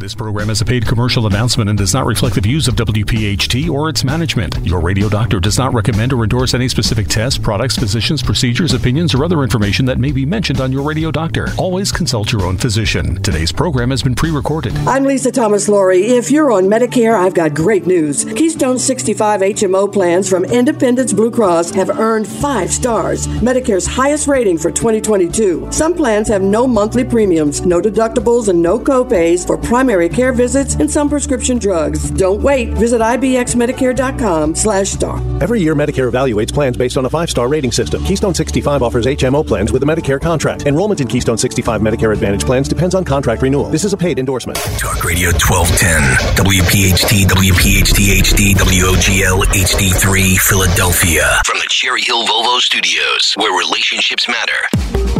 This program is a paid commercial announcement and does not reflect the views of WPHT or its management. Your radio doctor does not recommend or endorse any specific tests, products, physicians, procedures, opinions, or other information that may be mentioned on your radio doctor. Always consult your own physician. Today's program has been pre recorded. I'm Lisa Thomas Laury. If you're on Medicare, I've got great news. Keystone 65 HMO plans from Independence Blue Cross have earned five stars, Medicare's highest rating for 2022. Some plans have no monthly premiums, no deductibles, and no copays for primary care visits and some prescription drugs. Don't wait. Visit ibxmedicare.com slash star. Every year, Medicare evaluates plans based on a five-star rating system. Keystone 65 offers HMO plans with a Medicare contract. Enrollment in Keystone 65 Medicare Advantage plans depends on contract renewal. This is a paid endorsement. Talk Radio 1210, WPHT, WPHT HD, WOGL HD3, Philadelphia. From the Cherry Hill Volvo Studios, where relationships matter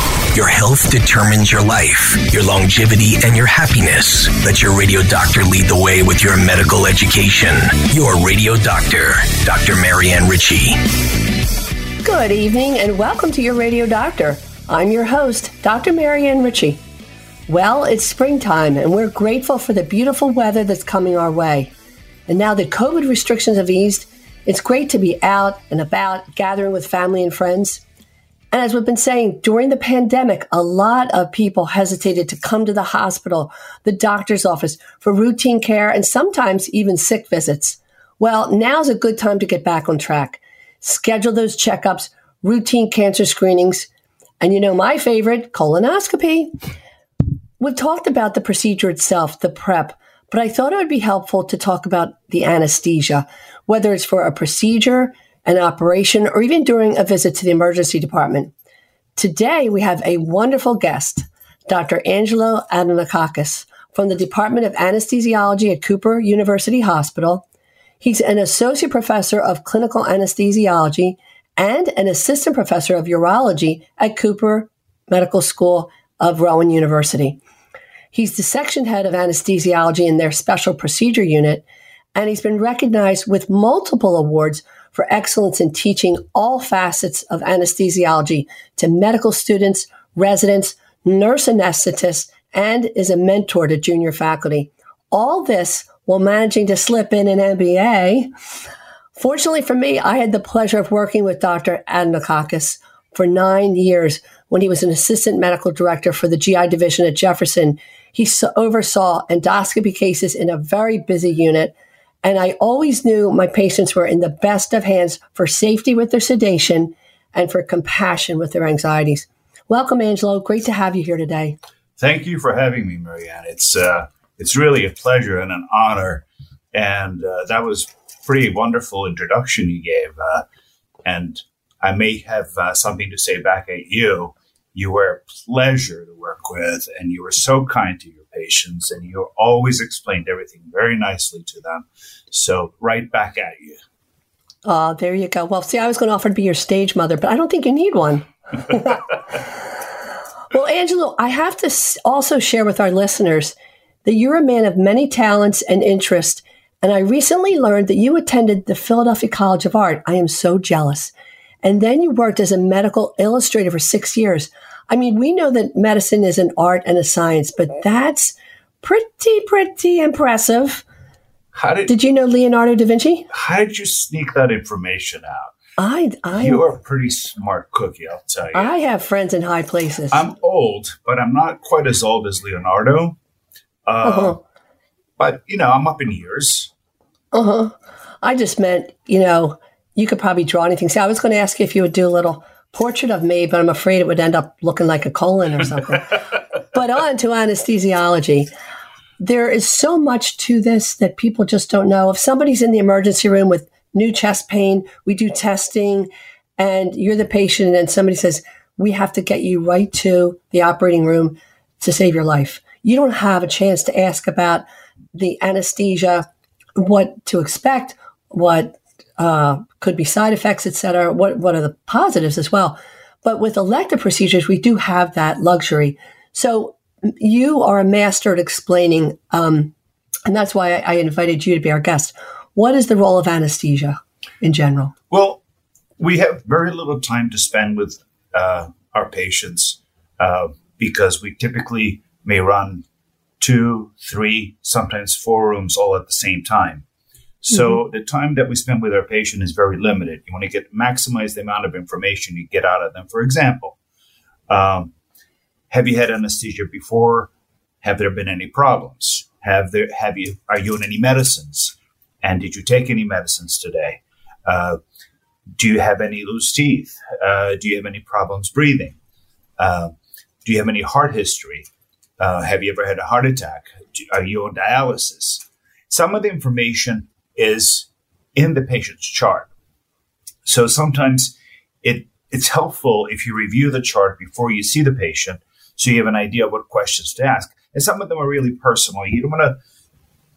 Your health determines your life, your longevity, and your happiness. Let your radio doctor lead the way with your medical education. Your radio doctor, Dr. Marianne Ritchie. Good evening and welcome to your radio doctor. I'm your host, Dr. Marianne Ritchie. Well, it's springtime and we're grateful for the beautiful weather that's coming our way. And now that COVID restrictions have eased, it's great to be out and about, gathering with family and friends. And as we've been saying, during the pandemic, a lot of people hesitated to come to the hospital, the doctor's office for routine care, and sometimes even sick visits. Well, now's a good time to get back on track. Schedule those checkups, routine cancer screenings, and you know my favorite, colonoscopy. We've talked about the procedure itself, the prep, but I thought it would be helpful to talk about the anesthesia, whether it's for a procedure, an operation, or even during a visit to the emergency department. Today, we have a wonderful guest, Dr. Angelo Andonakakis from the Department of Anesthesiology at Cooper University Hospital. He's an associate professor of clinical anesthesiology and an assistant professor of urology at Cooper Medical School of Rowan University. He's the section head of anesthesiology in their special procedure unit, and he's been recognized with multiple awards for excellence in teaching all facets of anesthesiology to medical students, residents, nurse anesthetists, and is a mentor to junior faculty. All this while managing to slip in an MBA. Fortunately for me, I had the pleasure of working with Dr. Andonakakis for nine years when he was an assistant medical director for the GI division at Jefferson. He oversaw endoscopy cases in a very busy unit and I always knew my patients were in the best of hands for safety with their sedation and for compassion with their anxieties. Welcome, Angelo. Great to have you here today. Thank you for having me, Marianne. It's uh, it's really a pleasure and an honor. And uh, that was pretty wonderful introduction you gave. Uh, and I may have uh, something to say back at you. You were a pleasure to work with, and you were so kind to your patients, and you always explained everything very nicely to them. So, right back at you. Oh, there you go. Well, see, I was going to offer to be your stage mother, but I don't think you need one. well, Angelo, I have to also share with our listeners that you're a man of many talents and interests. And I recently learned that you attended the Philadelphia College of Art. I am so jealous. And then you worked as a medical illustrator for six years. I mean, we know that medicine is an art and a science, but that's pretty, pretty impressive. How did, did you know Leonardo da Vinci? How did you sneak that information out? I, I you are a pretty smart cookie, I'll tell you. I have friends in high places. I'm old, but I'm not quite as old as Leonardo. Uh, uh-huh. But you know, I'm up in years. Uh huh. I just meant, you know, you could probably draw anything. See, I was going to ask you if you would do a little portrait of me, but I'm afraid it would end up looking like a colon or something. but on to anesthesiology. There is so much to this that people just don't know. If somebody's in the emergency room with new chest pain, we do testing, and you're the patient, and somebody says, We have to get you right to the operating room to save your life. You don't have a chance to ask about the anesthesia, what to expect, what uh, could be side effects, et cetera. What, what are the positives as well? But with elective procedures, we do have that luxury. So you are a master at explaining, um, and that's why I, I invited you to be our guest. What is the role of anesthesia in general? Well, we have very little time to spend with uh, our patients uh, because we typically may run two, three, sometimes four rooms all at the same time. So mm-hmm. the time that we spend with our patient is very limited. You want to get maximize the amount of information you get out of them. For example, um, have you had anesthesia before? Have there been any problems? Have there have you are you on any medicines? And did you take any medicines today? Uh, do you have any loose teeth? Uh, do you have any problems breathing? Uh, do you have any heart history? Uh, have you ever had a heart attack? Do, are you on dialysis? Some of the information is in the patient's chart. So sometimes it, it's helpful if you review the chart before you see the patient so you have an idea of what questions to ask. And some of them are really personal. You don't want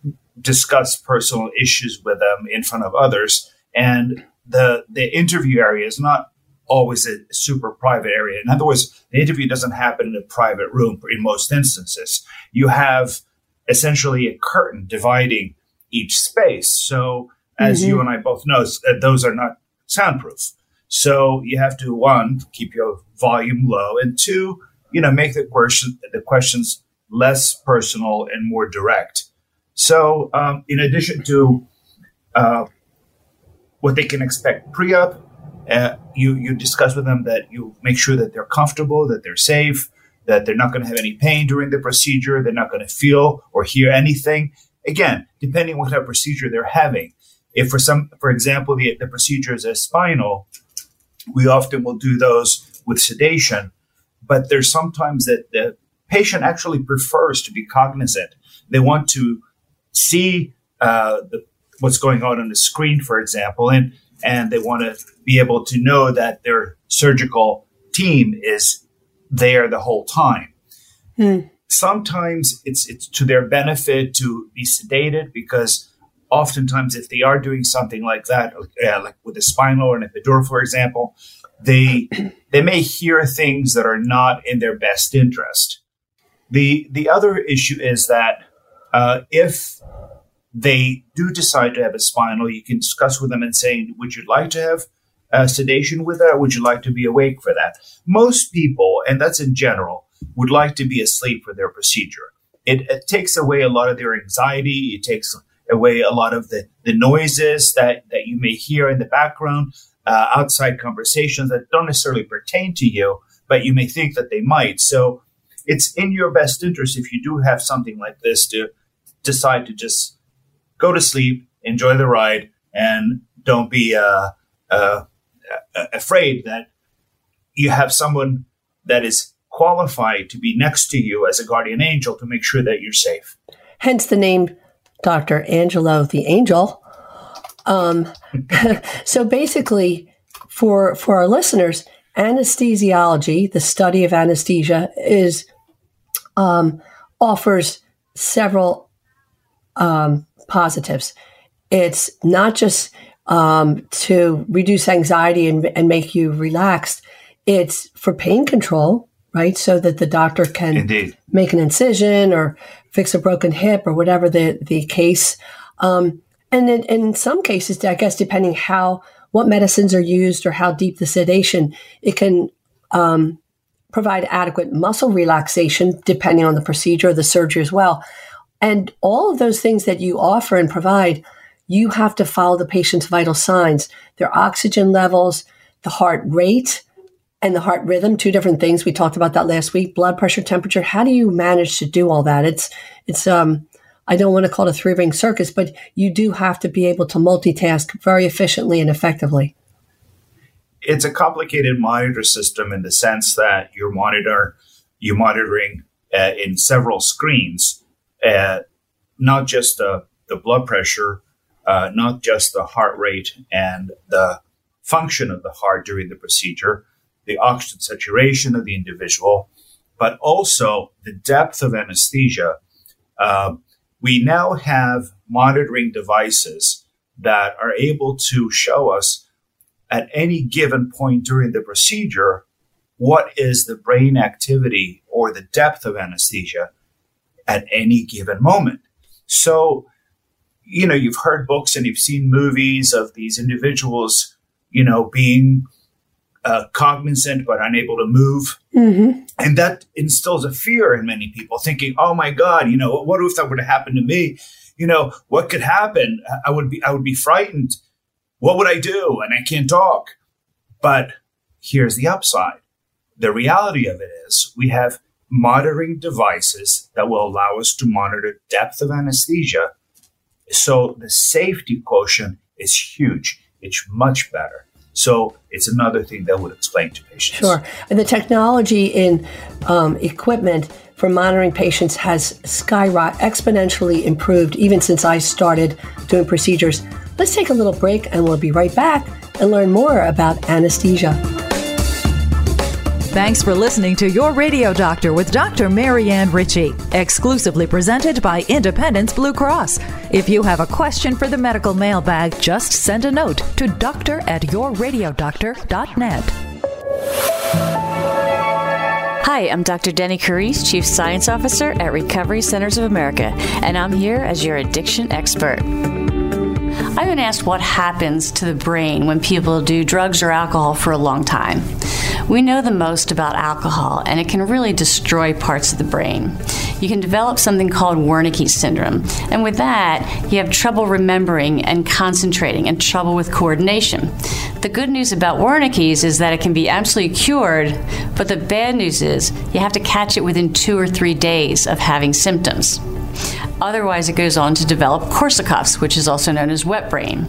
to discuss personal issues with them in front of others. And the, the interview area is not always a super private area. In other words, the interview doesn't happen in a private room in most instances. You have essentially a curtain dividing each space. So, as mm-hmm. you and I both know, uh, those are not soundproof. So you have to one keep your volume low, and two, you know, make the question the questions less personal and more direct. So, um, in addition to uh, what they can expect pre-op, uh, you you discuss with them that you make sure that they're comfortable, that they're safe, that they're not going to have any pain during the procedure, they're not going to feel or hear anything, Again, depending on what procedure they're having. If for some, for example, the, the procedure is a spinal, we often will do those with sedation, but there's sometimes that the patient actually prefers to be cognizant. They want to see uh, the, what's going on on the screen, for example, and and they want to be able to know that their surgical team is there the whole time. Hmm sometimes it's it's to their benefit to be sedated because oftentimes if they are doing something like that, uh, like with a spinal or an epidural, for example, they they may hear things that are not in their best interest. The the other issue is that uh, if they do decide to have a spinal, you can discuss with them and saying, "Would you like to have uh, sedation with that? Would you like to be awake for that?" Most people, and that's in general, would like to be asleep for their procedure. It, it takes away a lot of their anxiety. It takes away a lot of the, the noises that, that you may hear in the background, uh, outside conversations that don't necessarily pertain to you, but you may think that they might. So it's in your best interest if you do have something like this to decide to just go to sleep, enjoy the ride, and don't be uh, uh, afraid that you have someone that is qualified to be next to you as a guardian angel to make sure that you're safe. Hence the name Dr. Angelo the Angel. Um, so basically, for for our listeners, anesthesiology, the study of anesthesia, is um, offers several um, positives. It's not just um, to reduce anxiety and, and make you relaxed. It's for pain control right? So that the doctor can Indeed. make an incision or fix a broken hip or whatever the, the case. Um, and in, in some cases, I guess, depending how, what medicines are used or how deep the sedation, it can um, provide adequate muscle relaxation depending on the procedure or the surgery as well. And all of those things that you offer and provide, you have to follow the patient's vital signs, their oxygen levels, the heart rate, and the heart rhythm, two different things. We talked about that last week. Blood pressure, temperature. How do you manage to do all that? It's it's um I don't want to call it a three ring circus, but you do have to be able to multitask very efficiently and effectively. It's a complicated monitor system in the sense that you're monitor you're monitoring uh, in several screens, uh, not just the the blood pressure, uh, not just the heart rate and the function of the heart during the procedure, the oxygen saturation of the individual, but also the depth of anesthesia. Uh, we now have monitoring devices that are able to show us at any given point during the procedure what is the brain activity or the depth of anesthesia at any given moment. So, you know, you've heard books and you've seen movies of these individuals, you know, being uh, cognizant but unable to move. Mm-hmm. And that instills a fear in many people, thinking, oh my God, you know, what if that were to happen to me? You know, what could happen? I would be, I would be frightened. What would I do? And I can't talk. But here's the upside. The reality of it is we have monitoring devices that will allow us to monitor depth of anesthesia. So the safety quotient is huge. It's much better. So it's another thing that would explain to patients. Sure. And the technology in um, equipment for monitoring patients has skyrocketed, exponentially improved even since I started doing procedures. Let's take a little break and we'll be right back and learn more about anesthesia. Thanks for listening to Your Radio Doctor with Dr. Marianne Ritchie, exclusively presented by Independence Blue Cross. If you have a question for the medical mailbag, just send a note to doctor at yourradiodoctor.net. Hi, I'm Dr. Deni Carise, Chief Science Officer at Recovery Centers of America, and I'm here as your addiction expert. I've been asked what happens to the brain when people do drugs or alcohol for a long time. We know the most about alcohol, and it can really destroy parts of the brain. You can develop something called Wernicke syndrome, and with that, you have trouble remembering and concentrating and trouble with coordination. The good news about Wernicke's is that it can be absolutely cured, but the bad news is you have to catch it within two or three days of having symptoms. Otherwise, it goes on to develop Korsakoff's, which is also known as wet brain.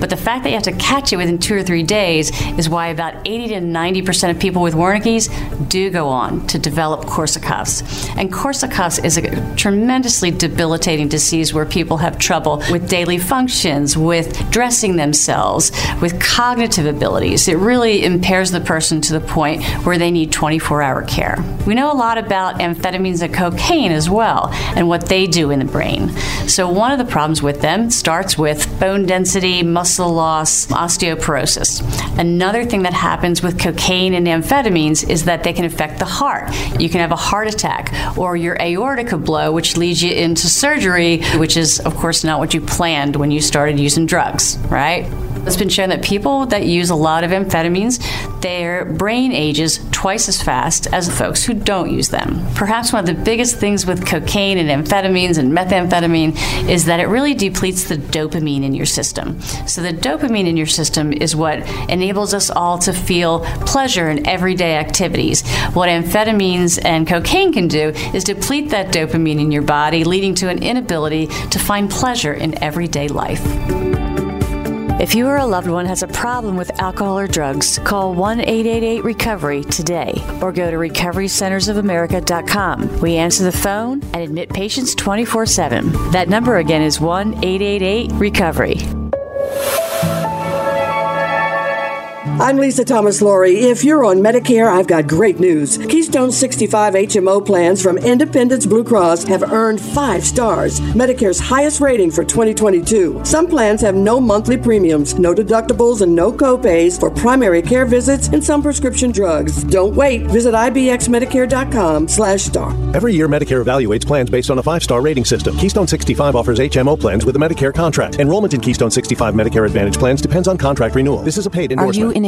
But the fact that you have to catch it within two or three days is why about 80 to 90% of people with Wernicke's do go on to develop Korsakoff's. And Korsakoff's is a tremendously debilitating disease where people have trouble with daily functions, with dressing themselves, with cognitive abilities. It really impairs the person to the point where they need 24 hour care. We know a lot about amphetamines and cocaine as well and what they do in the brain. So, one of the problems with them starts with bone density, muscle loss, osteoporosis. Another thing that happens with cocaine and amphetamines is that they can affect the heart. You can have a heart attack or your aorta could blow, which leads you into surgery, which is, of course, not what you planned when you started using drugs, right? It's been shown that people that use a lot of amphetamines, their brain ages twice as fast as folks who don't use them. Perhaps one of the biggest things with cocaine and amphetamines and methamphetamine is that it really depletes the dopamine in your system. So the dopamine in your system is what enables us all to feel pleasure in everyday activities. What amphetamines and cocaine can do is deplete that dopamine in your body, leading to an inability to find pleasure in everyday life. If you or a loved one has a problem with alcohol or drugs, call 1 888 Recovery today or go to recoverycentersofamerica.com. We answer the phone and admit patients 24 7. That number again is 1 888 Recovery. I'm Lisa Thomas Laury. If you're on Medicare, I've got great news. Keystone 65 HMO plans from Independence Blue Cross have earned five stars, Medicare's highest rating for 2022. Some plans have no monthly premiums, no deductibles, and no copays for primary care visits and some prescription drugs. Don't wait. Visit ibxmedicare.com slash star. Every year, Medicare evaluates plans based on a five-star rating system. Keystone 65 offers HMO plans with a Medicare contract. Enrollment in Keystone 65 Medicare Advantage plans depends on contract renewal. This is a paid endorsement. Are you in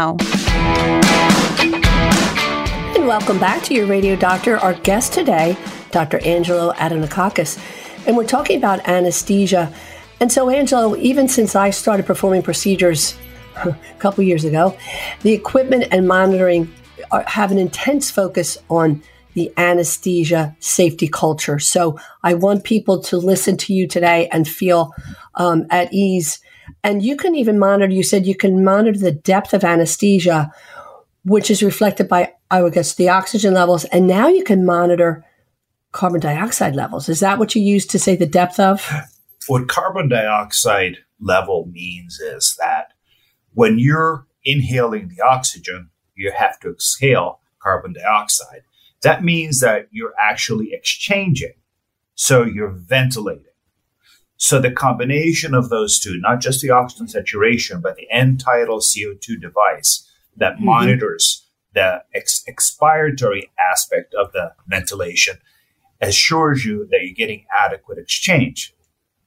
And welcome back to your radio doctor. Our guest today, Dr. Angelo Andonakakis. And we're talking about anesthesia. And so, Angelo, even since I started performing procedures a couple years ago, the equipment and monitoring are, have an intense focus on the anesthesia safety culture. So I want people to listen to you today and feel um, at ease And you can even monitor, you said you can monitor the depth of anesthesia, which is reflected by, I would guess, the oxygen levels. And now you can monitor carbon dioxide levels. Is that what you use to say the depth of? What carbon dioxide level means is that when you're inhaling the oxygen, you have to exhale carbon dioxide. That means that you're actually exchanging. So you're ventilating. So the combination of those two, not just the oxygen saturation, but the end tidal CO2 device that mm-hmm. monitors the ex- expiratory aspect of the ventilation assures you that you're getting adequate exchange.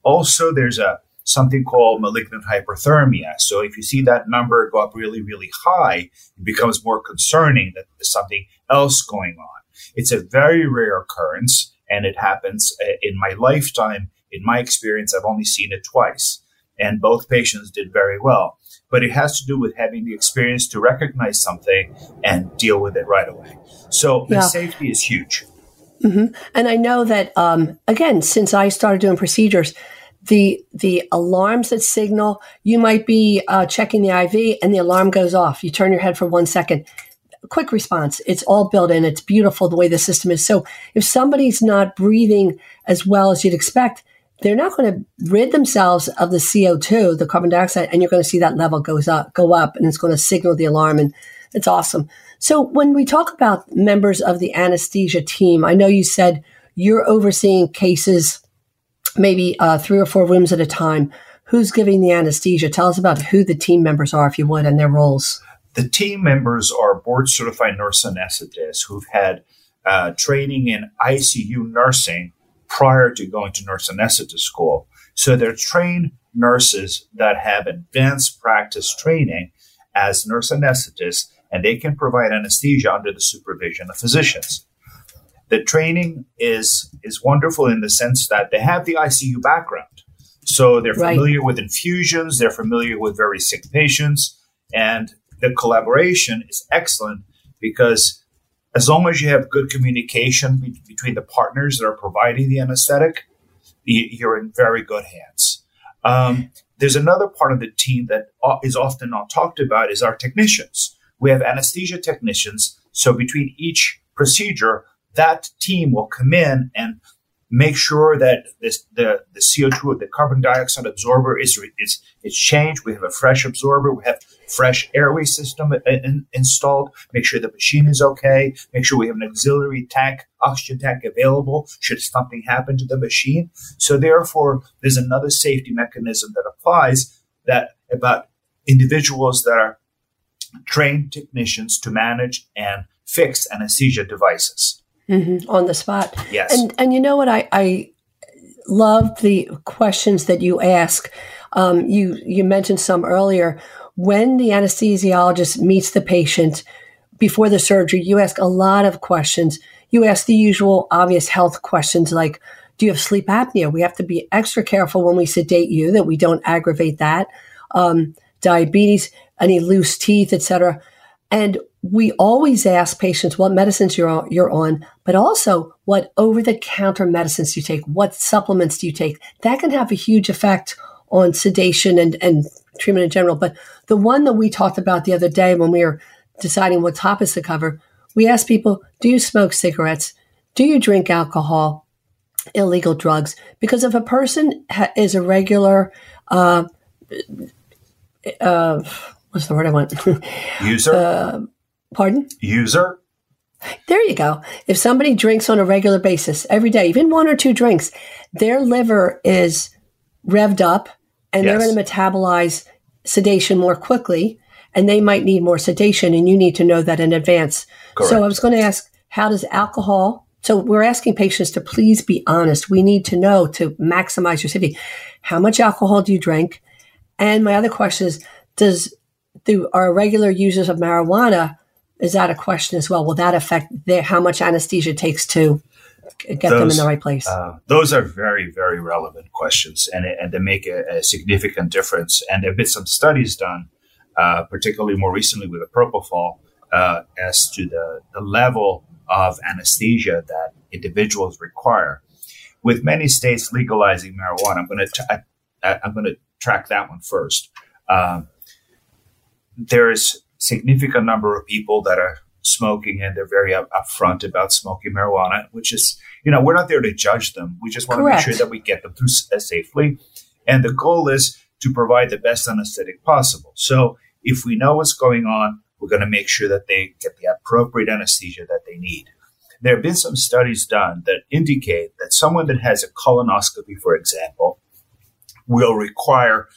Also, there's a something called malignant hyperthermia. So if you see that number go up really, really high, it becomes more concerning that there's something else going on. It's a very rare occurrence and it happens uh, in my lifetime. In my experience, I've only seen it twice and both patients did very well. But it has to do with having the experience to recognize something and deal with it right away. So the safety is huge. Mm-hmm. And I know that um, again, since I started doing procedures, the the alarms that signal you might be uh, checking the IV and the alarm goes off. You turn your head for one second. Quick response. It's all built in. It's beautiful the way the system is. So if somebody's not breathing as well as you'd expect, they're not going to rid themselves of the CO2, the carbon dioxide, and you're going to see that level goes up, go up, and it's going to signal the alarm, and it's awesome. So when we talk about members of the anesthesia team, I know you said you're overseeing cases, maybe uh, three or four rooms at a time. Who's giving the anesthesia? Tell us about who the team members are, if you would, and their roles. The team members are board certified nurse anesthetists who've had uh, training in ICU nursing prior to going to nurse anesthetist school. So they're trained nurses that have advanced practice training as nurse anesthetists, and they can provide anesthesia under the supervision of physicians. The training is is wonderful in the sense that they have the ICU background. So they're familiar right. with infusions, they're familiar with very sick patients, and the collaboration is excellent because as long as you have good communication be- between the partners that are providing the anesthetic, you're in very good hands. Um, there's another part of the team that is often not talked about is our technicians. We have anesthesia technicians. So between each procedure, that team will come in and make sure that this, the, the CO2, the carbon dioxide absorber is, is, is changed. We have a fresh absorber. We have fresh airway system in, installed. Make sure the machine is okay. Make sure we have an auxiliary tank, oxygen tank available should something happen to the machine. So therefore, there's another safety mechanism that applies that about individuals that are trained technicians to manage and fix anesthesia devices mm-hmm. on the spot. Yes. And and you know what I I love the questions that you ask. Um, you you mentioned some earlier. When the anesthesiologist meets the patient before the surgery, you ask a lot of questions. You ask the usual obvious health questions like, "Do you have sleep apnea?" We have to be extra careful when we sedate you that we don't aggravate that. Um, diabetes, any loose teeth, etc. And we always ask patients what medicines you're on, you're on, but also what over the counter medicines you take, what supplements do you take. That can have a huge effect on sedation and, and treatment in general. But the one that we talked about the other day when we were deciding what topics to cover, we asked people, do you smoke cigarettes? Do you drink alcohol? Illegal drugs? Because if a person ha- is a regular, uh, uh, what's the word I want? User. uh, Pardon? User. There you go. If somebody drinks on a regular basis every day, even one or two drinks, their liver is revved up and yes. they're going to metabolize sedation more quickly and they might need more sedation and you need to know that in advance. Correct. So I was going to ask, how does alcohol? So we're asking patients to please be honest. We need to know to maximize your safety. How much alcohol do you drink? And my other question is, does do our regular users of marijuana is that a question as well? Will that affect their, how much anesthesia takes to get those, them in the right place? Uh, those are very, very relevant questions, and and they make a, a significant difference. And there have been some studies done, uh, particularly more recently with the propofol, uh, as to the the level of anesthesia that individuals require. With many states legalizing marijuana, I'm going to I'm going to track that one first. Um, there's significant number of people that are smoking and they're very up, upfront about smoking marijuana, which is, you know, we're not there to judge them. We just want Correct. to make sure that we get them through s- uh, safely. And the goal is to provide the best anesthetic possible. So if we know what's going on, we're going to make sure that they get the appropriate anesthesia that they need. There have been some studies done that indicate that someone that has a colonoscopy, for example, will require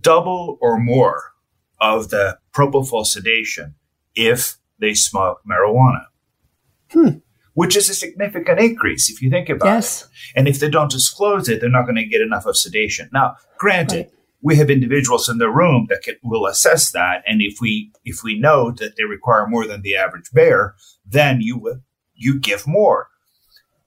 double or more of the propofol sedation if they smoke marijuana, Hmm. which is a significant increase if you think about Yes. it. And if they don't disclose it, they're not going to get enough of sedation. Now, granted, we have individuals in the room that can, will assess that, and if we if we know that they require more than the average bear, then you will you give more.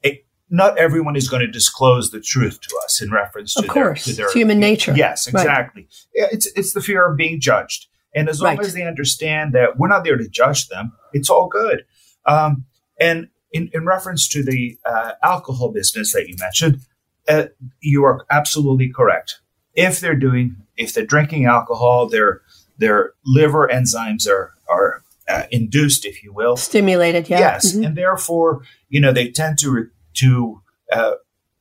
It, not everyone is going to disclose the truth to us in reference to Of their course. to their human nature. Yes, exactly. Yeah, it's it's the fear of being judged, and as long Right. as they understand that we're not there to judge them, it's all good. Um, and in, in reference to the uh, alcohol business that you mentioned, uh, you are absolutely correct. If they're doing, if they're drinking alcohol, their their liver enzymes are are uh, induced, if you will, Stimulated, yeah. Yes, Mhm. and therefore, you know, they tend to re- to uh,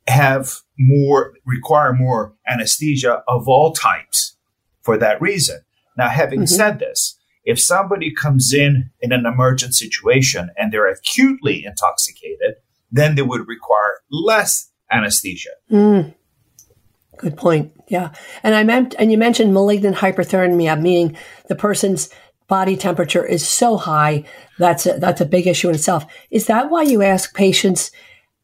have more require more anesthesia of all types for that reason. Now, having Mhm. said this, if somebody comes in in an emergent situation and they're acutely intoxicated, then they would require less anesthesia. Mm. Good point. Yeah. And I meant, and you mentioned malignant hyperthermia, meaning the person's body temperature is so high that's a, that's a big issue in itself. Is that why you ask patients,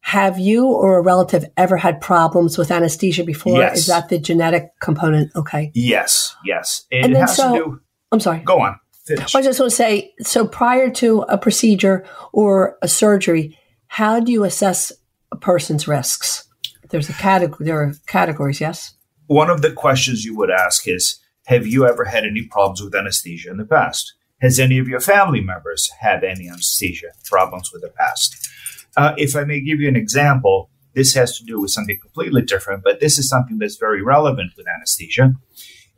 have you or a relative ever had problems with anesthesia before? Yes. Is that the genetic component? Okay. Yes, yes, it, And it then has so- to do. I'm sorry. Go on. Finish. I just want to say, so prior to a procedure or a surgery, how do you assess a person's risks? There's a category. There are categories. Yes. one of the questions you would ask is Have you ever had any problems with anesthesia in the past? Has any of your family members had any anesthesia problems with the past? Uh, if I may give you an example, this has to do with something completely different, but this is something that's very relevant with anesthesia.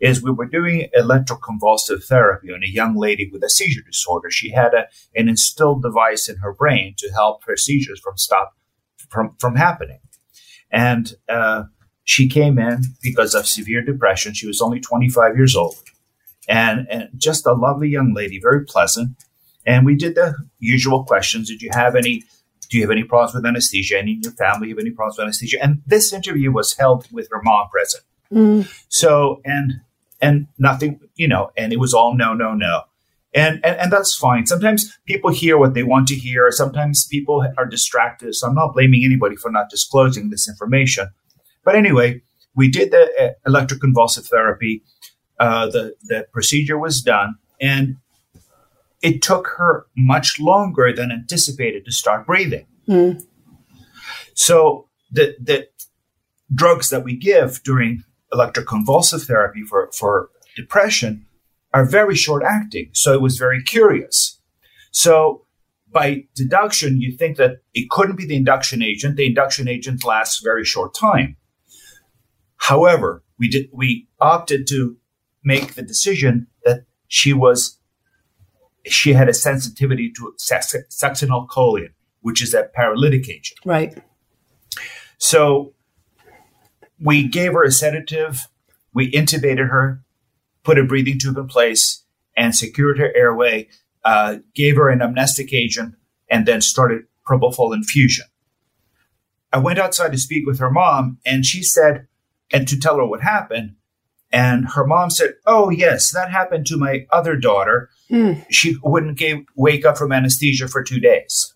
Is we were doing electroconvulsive therapy on a young lady with a seizure disorder. She had a, an instilled device in her brain to help her seizures from stop from, from happening. And uh, she came in because of severe depression. She was only 25 years old and, and just a lovely young lady, very pleasant. And we did the usual questions. Did you have any, do you have any problems with anesthesia? Any in your family have any problems with anesthesia? And this interview was held with her mom present. Mm. So, and, and nothing, you know, and it was all no, no, no. And, and, and that's fine. Sometimes people hear what they want to hear. Sometimes people are distracted. So I'm not blaming anybody for not disclosing this information. But anyway, we did the uh, electroconvulsive therapy. Uh, the the procedure was done, and it took her much longer than anticipated to start breathing. Mm. So the the drugs that we give during electroconvulsive therapy for for depression are very short acting. So it was very curious. So by deduction, you think that it couldn't be the induction agent. The induction agent lasts a very short time. However, we did we opted to make the decision that she was she had a sensitivity to succinylcholine, which is a paralytic agent. Right. So we gave her a sedative, we intubated her, put a breathing tube in place, and secured her airway, uh, gave her an amnestic agent, and then started propofol infusion. I went outside to speak with her mom, and she said, and to tell her what happened. And her mom said, Oh, yes, that happened to my other daughter. Mm. She wouldn't ga- wake up from anesthesia for two days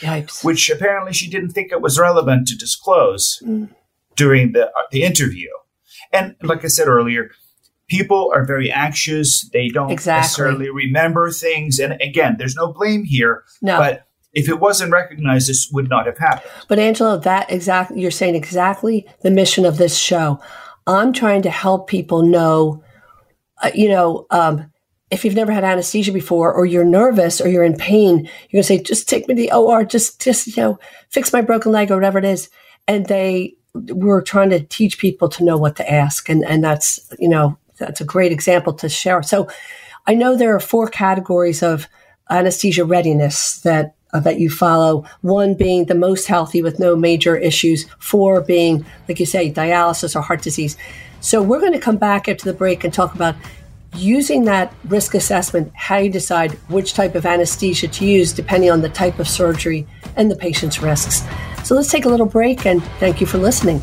Yipes. which apparently she didn't think it was relevant to disclose Mm. during the uh, the interview. And like I said earlier, people are very anxious; they don't Exactly. necessarily remember things. And again, there's no blame here. No. But if it wasn't recognized, this would not have happened. But Angelo, that exactly you're saying exactly the mission of this show. I'm trying to help people know, uh, you know, um, if you've never had anesthesia before, or you're nervous, or you're in pain, you're gonna say, "Just take me to the OR, just, just you know, fix my broken leg or whatever it is." And they we're trying to teach people to know what to ask. And, and that's, you know, that's a great example to share. So I know there are four categories of anesthesia readiness that uh, that you follow. One being the most healthy with no major issues. Four being, like you say, dialysis or heart disease. So we're going to come back after the break and talk about using that risk assessment, how you decide which type of anesthesia to use depending on the type of surgery and the patient's risks. So let's take a little break and thank you for listening.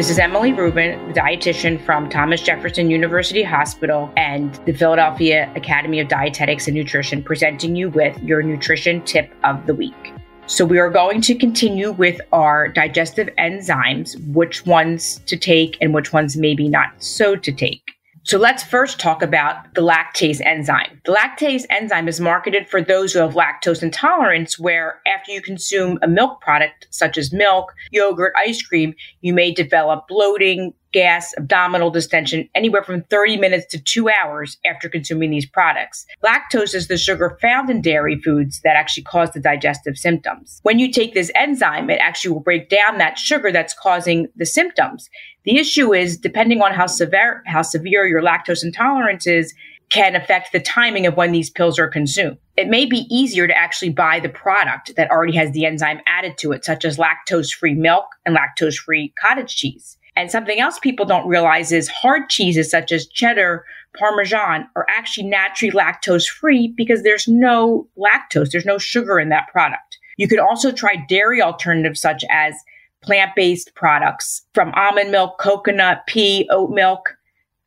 This is Emily Rubin, the dietitian from Thomas Jefferson University Hospital and the Philadelphia Academy of Dietetics and Nutrition, presenting you with your nutrition tip of the week. So, we are going to continue with our digestive enzymes, which ones to take and which ones maybe not so to take. So let's first talk about the lactase enzyme. The lactase enzyme is marketed for those who have lactose intolerance, where after you consume a milk product such as milk, yogurt, ice cream, you may develop bloating, gas, abdominal distension anywhere from 30 minutes to two hours after consuming these products. Lactose is the sugar found in dairy foods that actually cause the digestive symptoms. When you take this enzyme, it actually will break down that sugar that's causing the symptoms. The issue is depending on how severe how severe your lactose intolerance is can affect the timing of when these pills are consumed. It may be easier to actually buy the product that already has the enzyme added to it, such as lactose free milk and lactose free cottage cheese. And something else people don't realize is hard cheeses such as cheddar, parmesan are actually naturally lactose free because there's no lactose, there's no sugar in that product. You could also try dairy alternatives such as plant based products from almond milk, coconut, pea, oat milk.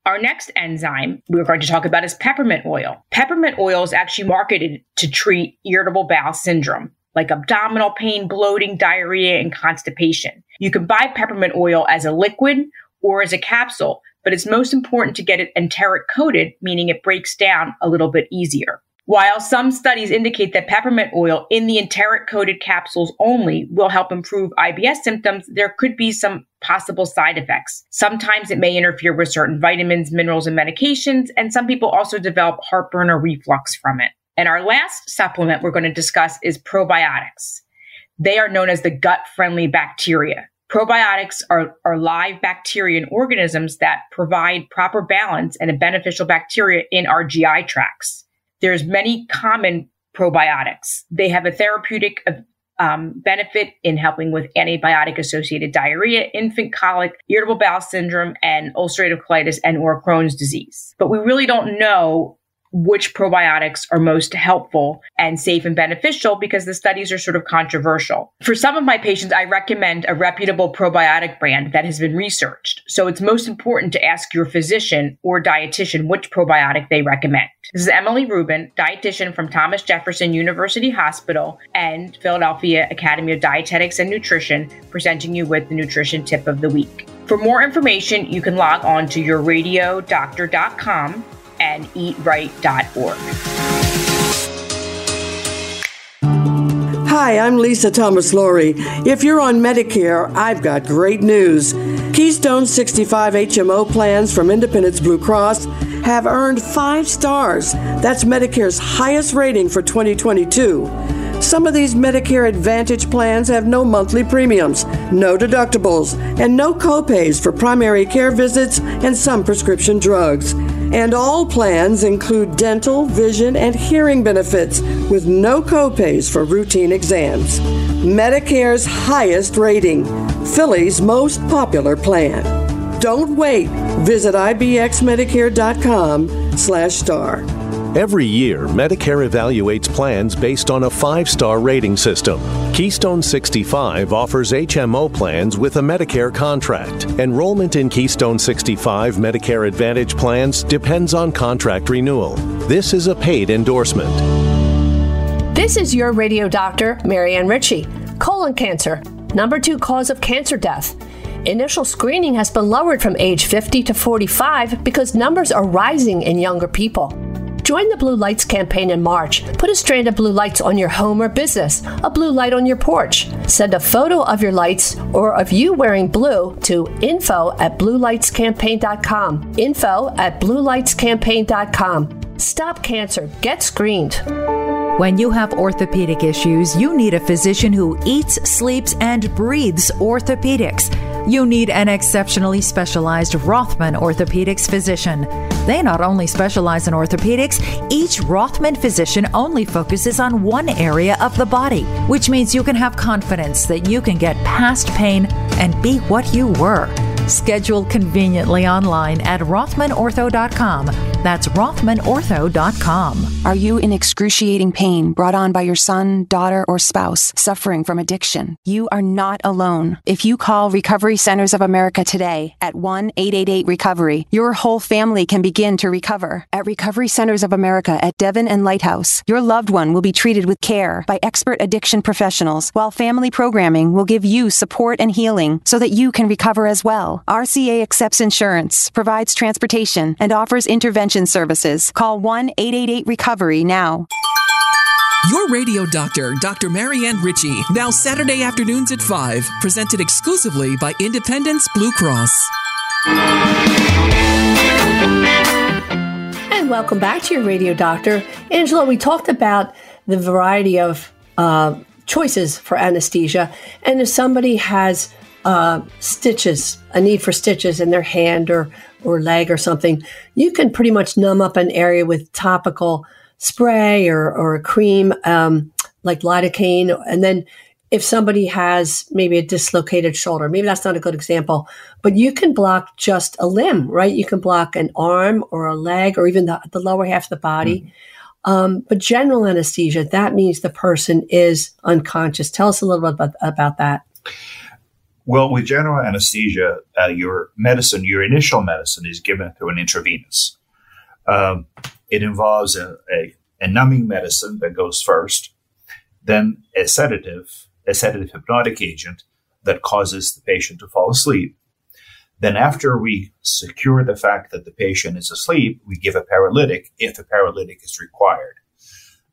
Our next enzyme we're going to talk about is peppermint oil. Peppermint oil is actually marketed to treat irritable bowel syndrome like abdominal pain, bloating, diarrhea, and constipation. You can buy peppermint oil as a liquid or as a capsule, but it's most important to get it enteric coated, meaning it breaks down a little bit easier. While some studies indicate that peppermint oil in the enteric coated capsules only will help improve IBS symptoms, there could be some possible side effects. Sometimes it may interfere with certain vitamins, minerals, and medications, and some people also develop heartburn or reflux from it. And our last supplement we're going to discuss is probiotics. They are known as the gut friendly bacteria. Probiotics are, are live bacteria and organisms that provide proper balance and a beneficial bacteria in our GI tracts. There's many common probiotics. They have a therapeutic um, benefit in helping with antibiotic associated diarrhea, infant colic, irritable bowel syndrome, and ulcerative colitis and or Crohn's disease. But we really don't know which probiotics are most helpful and safe and beneficial because the studies are sort of controversial. For some of my patients, I recommend a reputable probiotic brand that has been researched. So it's most important to ask your physician or dietitian which probiotic they recommend. This is Emily Rubin, dietitian from Thomas Jefferson University Hospital and Philadelphia Academy of Dietetics and Nutrition, presenting you with the nutrition tip of the week. For more information, you can log on to yourradiodoctor.com and eatright.org. Hi, I'm Lisa Thomas Laury. If you're on Medicare, I've got great news. Keystone 65 HMO plans from Independence Blue Cross have earned five stars. That's Medicare's highest rating for 2022. Some of these Medicare Advantage plans have no monthly premiums, no deductibles, and no copays for primary care visits and some prescription drugs. And all plans include dental, vision, and hearing benefits with no copays for routine exams. Medicare's highest rating, Philly's most popular plan. Don't wait. Visit ibxmedicare.com slash star. Every year, Medicare evaluates plans based on a five star rating system. Keystone 65 offers HMO plans with a Medicare contract. Enrollment in Keystone 65 Medicare Advantage plans depends on contract renewal. This is a paid endorsement. This is your radio doctor, Marianne Ritchie. Colon cancer, number two cause of cancer death. Initial screening has been lowered from age 50 to 45 because numbers are rising in younger people. Join the Blue Lights campaign in March. Put a strand of blue lights on your home or business, a blue light on your porch. Send a photo of your lights or of you wearing blue to info at bluelightscampaign.com. Info at bluelightscampaign.com. Stop cancer. Get screened. When you have orthopedic issues, you need a physician who eats, sleeps, and breathes orthopedics. You need an exceptionally specialized Rothman Orthopedics physician. They not only specialize in orthopedics, each Rothman physician only focuses on one area of the body, which means you can have confidence that you can get past pain and be what you were. Scheduled conveniently online at RothmanOrtho.com. That's RothmanOrtho.com. Are you in excruciating pain brought on by your son, daughter, or spouse suffering from addiction? You are not alone. If you call Recovery Centers of America today at 1 888 Recovery, your whole family can begin to recover. At Recovery Centers of America at Devon and Lighthouse, your loved one will be treated with care by expert addiction professionals, while family programming will give you support and healing so that you can recover as well. RCA accepts insurance, provides transportation, and offers intervention services. Call 1 888 Recovery now. Your radio doctor, Dr. Marianne Ritchie, now Saturday afternoons at 5, presented exclusively by Independence Blue Cross. And welcome back to your radio doctor. Angelo, we talked about the variety of uh, choices for anesthesia. And if somebody has uh, stitches, a need for stitches in their hand or, or leg or something, you can pretty much numb up an area with topical spray or, or a cream um, like lidocaine. And then if somebody has maybe a dislocated shoulder, maybe that's not a good example, but you can block just a limb, right? You can block an arm or a leg or even the, the lower half of the body. Mm-hmm. Um, but general anesthesia, that means the person is unconscious. Tell us a little bit about, about that. Well, with general anesthesia, uh, your medicine, your initial medicine is given through an intravenous. Um, it involves a, a, a, numbing medicine that goes first, then a sedative, a sedative hypnotic agent that causes the patient to fall asleep. Then, after we secure the fact that the patient is asleep, we give a paralytic if a paralytic is required.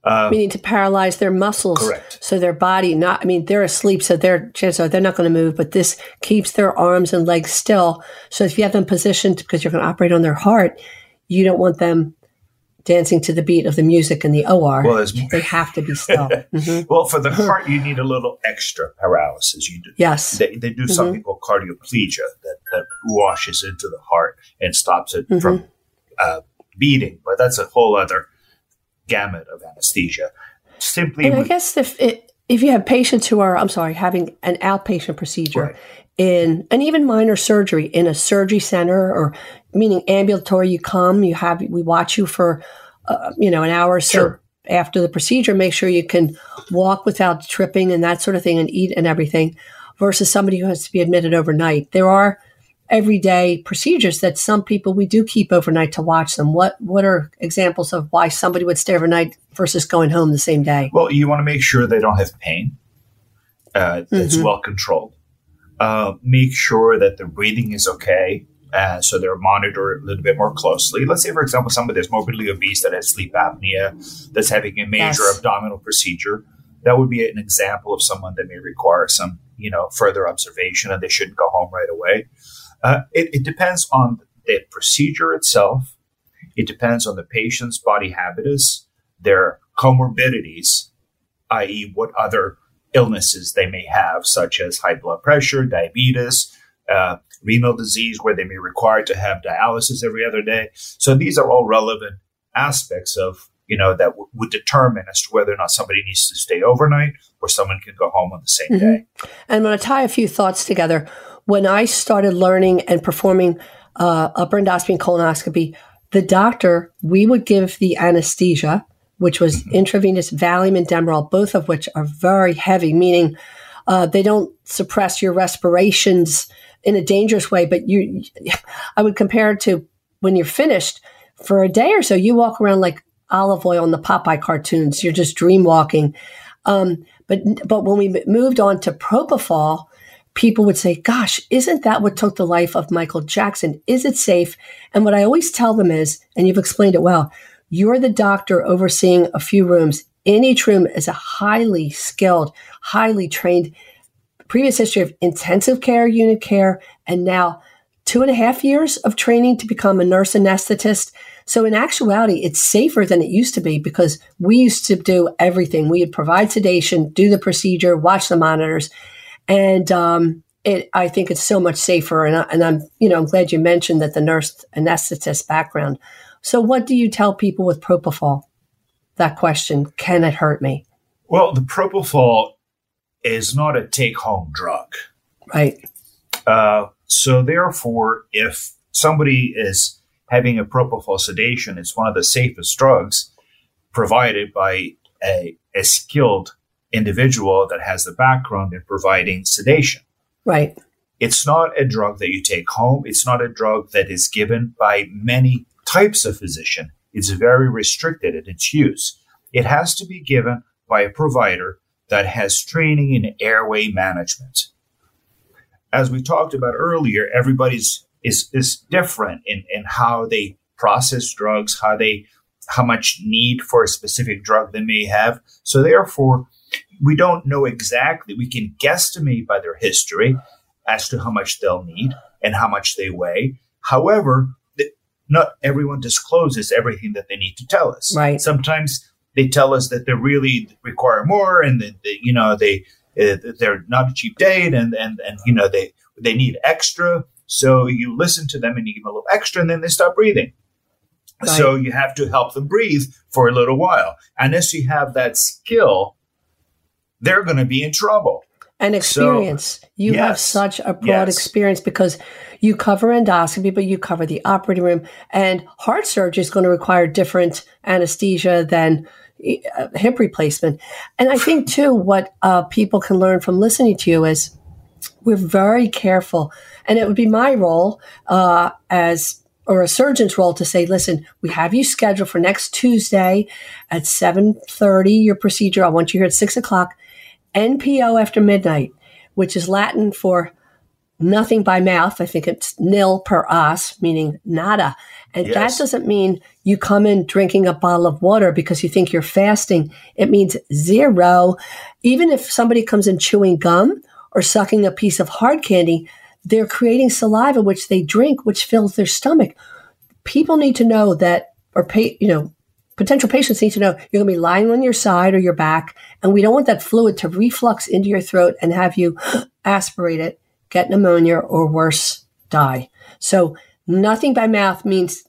Um, Meaning to paralyze their muscles, correct. so their body not. I mean, they're asleep, so their chances are they're not going to move. But this keeps their arms and legs still. So if you have them positioned because you're going to operate on their heart, you don't want them dancing to the beat of the music in the OR. Well, they have to be still. mm-hmm. Well, for the heart, you need a little extra paralysis. You do. Yes. They, they do mm-hmm. something called cardioplegia that, that washes into the heart and stops it mm-hmm. from uh, beating. But that's a whole other gamut of anesthesia. Simply, and I guess if it, if you have patients who are, I'm sorry, having an outpatient procedure right. in, and even minor surgery in a surgery center, or meaning ambulatory, you come, you have, we watch you for, uh, you know, an hour or so sure. after the procedure, make sure you can walk without tripping and that sort of thing, and eat and everything, versus somebody who has to be admitted overnight. There are everyday procedures that some people we do keep overnight to watch them. What what are examples of why somebody would stay overnight versus going home the same day? Well, you want to make sure they don't have pain. Uh, that's mm-hmm. well controlled. Uh, make sure that the breathing is okay. Uh, so they're monitored a little bit more closely. Let's say, for example, somebody that's morbidly obese that has sleep apnea, that's having a major yes. abdominal procedure. That would be an example of someone that may require some, you know, further observation, and they shouldn't go home right away. Uh, it, it depends on the procedure itself. It depends on the patient's body habitus, their comorbidities, i.e., what other illnesses they may have, such as high blood pressure, diabetes, uh, renal disease, where they may require to have dialysis every other day. So these are all relevant aspects of you know that w- would determine as to whether or not somebody needs to stay overnight or someone can go home on the same mm-hmm. day. And I'm going to tie a few thoughts together when I started learning and performing uh, upper endoscopy and colonoscopy, the doctor, we would give the anesthesia, which was mm-hmm. intravenous Valium and Demerol, both of which are very heavy, meaning uh, they don't suppress your respirations in a dangerous way. But you, I would compare it to when you're finished for a day or so, you walk around like Olive Oyl in the Popeye cartoons. You're just dream walking. Um, but but when we moved on to propofol, people would say, Gosh, isn't that what took the life of Michael Jackson? Is it safe? And what I always tell them is, and you've explained it well, you're the doctor overseeing a few rooms. In each room is a highly skilled, highly trained, previous history of intensive care, unit care, and now two and a half years of training to become a nurse anesthetist. So in actuality, it's safer than it used to be because we used to do everything. We would provide sedation, do the procedure, watch the monitors, and um, it, I think it's so much safer. And, I, and I'm, you know, I'm glad you mentioned that the nurse anesthetist background. So what do you tell people with propofol? That question, can it hurt me? Well, the propofol is not a take-home drug, right? Uh, so therefore, if somebody is having a propofol sedation, is one of the safest drugs provided by a, a skilled individual that has the background in providing sedation. Right. It's not a drug that you take home. It's not a drug that is given by many types of physician. It's very restricted in its use. It has to be given by a provider that has training in airway management as we talked about earlier, everybody's is is different in, in how they process drugs, how they how much need for a specific drug they may have. So therefore, we don't know exactly. We can guesstimate by their history as to how much they'll need and how much they weigh. However, not everyone discloses everything that they need to tell us. Right. Sometimes they tell us that they really require more, and that, that you know they uh, they're not a cheap date and, and, and, you know, they, they need extra. So you listen to them and you give them a little extra and then they stop breathing. Right. So you have to help them breathe for a little while. Unless you have that skill, they're going to be in trouble. And experience. So, you yes, have such a broad yes. experience because you cover endoscopy, but you cover the operating room. And heart surgery is going to require different anesthesia than uh, hip replacement. And I think too, what uh, people can learn from listening to you is we're very careful, and it would be my role uh, as or a surgeon's role to say, listen, we have you scheduled for next Tuesday at seven thirty. Your procedure. I want you here at six o'clock. NPO after midnight, which is Latin for nothing by mouth. I think it's nil per os, meaning nada. And yes. that doesn't mean you come in drinking a bottle of water because you think you're fasting. It means zero. Even if somebody comes in chewing gum or sucking a piece of hard candy, they're creating saliva, which they drink, which fills their stomach. People need to know that, or pay, you know, potential patients need to know you're going to be lying on your side or your back, and we don't want that fluid to reflux into your throat and have you aspirate it, get pneumonia, or worse, die. So Nothing by mouth means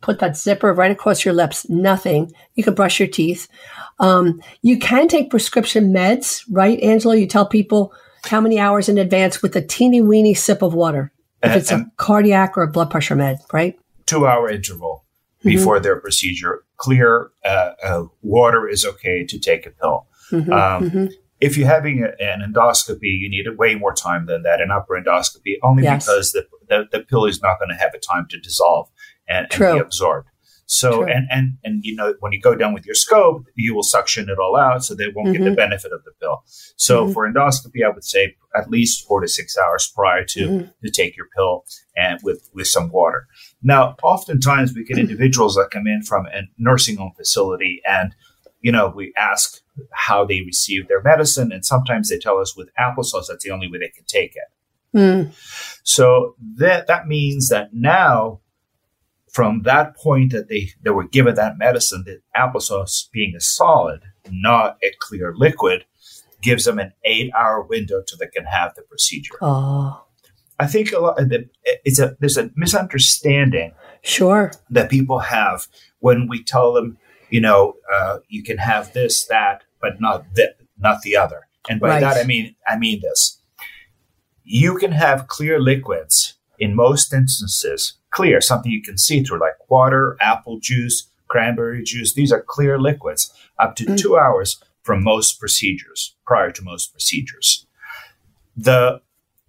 put that zipper right across your lips. Nothing. You can brush your teeth. Um, you can take prescription meds, right, Angelo? You tell people how many hours in advance with a teeny weeny sip of water. If it's a cardiac or a blood pressure med, right? Two hour interval before mm-hmm. their procedure. Clear uh, uh, water is okay to take a pill. Mm-hmm, um, mm-hmm if you're having a, an endoscopy, you need way more time than that, an upper endoscopy, only yes. because the, the, the, pill is not going to have a time to dissolve and, and be absorbed. So, and, and, and, you know, when you go down with your scope, you will suction it all out so they won't mm-hmm. get the mm-hmm. benefit of the pill. So mm-hmm. for endoscopy, I would say at least four to six hours prior to, mm-hmm. to take your pill and with, with some water. Now, oftentimes we get individuals that come in from a nursing home facility and you know, we ask how they receive their medicine, and sometimes they tell us with applesauce that's the only way they can take it. Mm. So that that means that now, from that point that they they were given that medicine, the applesauce being a solid, not a clear liquid, gives them an eight-hour window till they can have the procedure. Oh. I think a lot. It's a there's a misunderstanding. Sure. That people have when we tell them you know, uh, you can have this, that, but not that, not the other. And by right. that I mean I mean this. You can have clear liquids in most instances, clear, something you can see through, like water, apple juice, cranberry juice. These are clear liquids up to mm. two hours from most procedures, prior to most procedures. The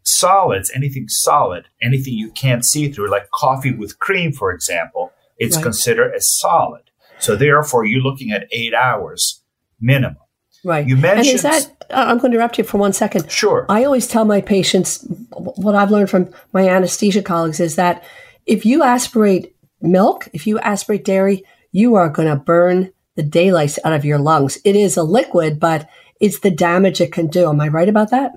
solids, anything solid, anything you can't see through, like coffee with cream, for example, it's right. considered a solid. So therefore, you're looking at eight hours minimum. Right. You mentioned. And is that? I'm going to interrupt you for one second. Sure. I always tell my patients what I've learned from my anesthesia colleagues is that if you aspirate milk, if you aspirate dairy, you are going to burn the daylights out of your lungs. It is a liquid, but it's the damage it can do. Am I right about that?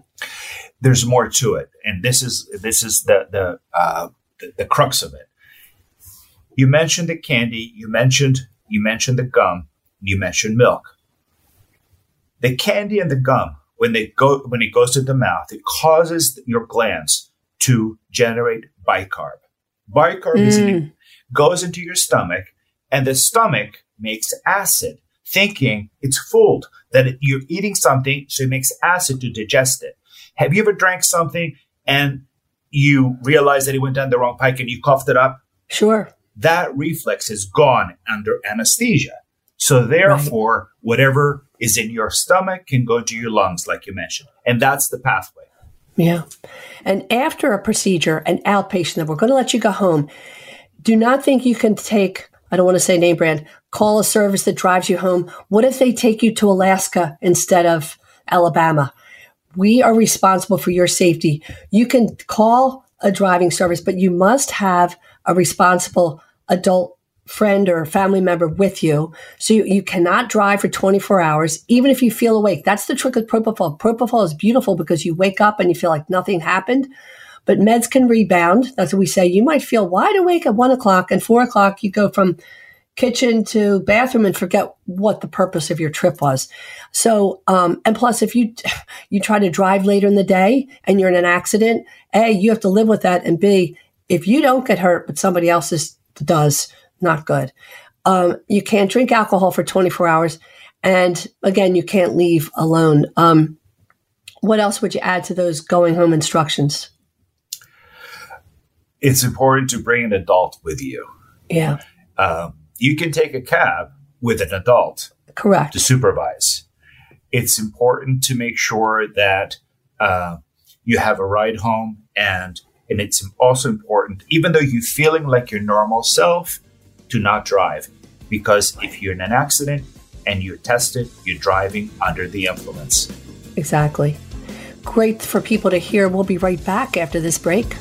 There's more to it, and this is this is the the uh, the, the crux of it. You mentioned the candy. You mentioned you mentioned the gum. You mentioned milk. The candy and the gum, when they go when it goes to the mouth, it causes your glands to generate bicarb. Bicarb mm. goes into your stomach, and the stomach makes acid, thinking it's fooled that you're eating something, so it makes acid to digest it. Have you ever drank something and you realize that it went down the wrong pike and you coughed it up? Sure. That reflex is gone under anesthesia. So therefore, right. whatever is in your stomach can go to your lungs, like you mentioned. And that's the pathway. Yeah. And after a procedure, an outpatient, that we're going to let you go home, do not think you can take, I don't want to say name brand, call a service that drives you home. What if they take you to Alaska instead of Alabama? We are responsible for your safety. You can call a driving service, but you must have a responsible adult friend or family member with you. So you, you cannot drive for 24 hours, even if you feel awake. That's the trick with propofol. Propofol is beautiful because you wake up and you feel like nothing happened. But meds can rebound. That's what we say. You might feel wide awake at one o'clock and four o'clock you go from kitchen to bathroom and forget what the purpose of your trip was. So, um, and plus, if you you try to drive later in the day and you're in an accident, a you have to live with that, and b if you don't get hurt but somebody else is, does, not good. Um, you can't drink alcohol for 24 hours, and again, you can't leave alone. Um, what else would you add to those going home instructions? It's important to bring an adult with you. Yeah. Um, you can take a cab with an adult. Correct. To supervise. It's important to make sure that uh, you have a ride home and and it's also important, even though you're feeling like your normal self, to not drive. Because if you're in an accident and you're tested, you're driving under the influence. Exactly. Great for people to hear. We'll be right back after this break.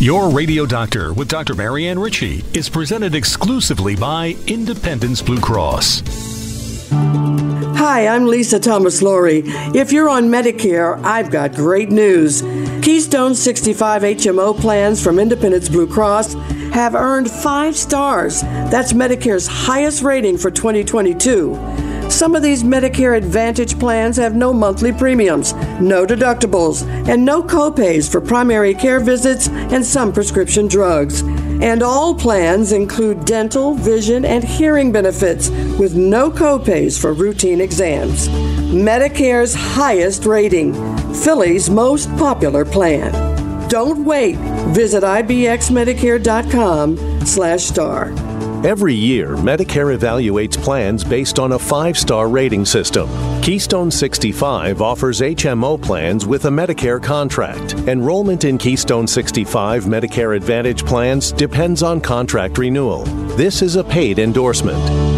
Your Radio Doctor with Dr. Marianne Ritchie is presented exclusively by Independence Blue Cross. Hi, I'm Lisa Thomas Laury. If you're on Medicare, I've got great news. Keystone 65 HMO plans from Independence Blue Cross have earned five stars. That's Medicare's highest rating for 2022. Some of these Medicare Advantage plans have no monthly premiums, no deductibles, and no copays for primary care visits and some prescription drugs. And all plans include dental, vision, and hearing benefits with no copays for routine exams. Medicare's highest rating, Philly's most popular plan. Don't wait. Visit ibxmedicare.com slash star. Every year, Medicare evaluates plans based on a five star rating system. Keystone 65 offers HMO plans with a Medicare contract. Enrollment in Keystone 65 Medicare Advantage plans depends on contract renewal. This is a paid endorsement.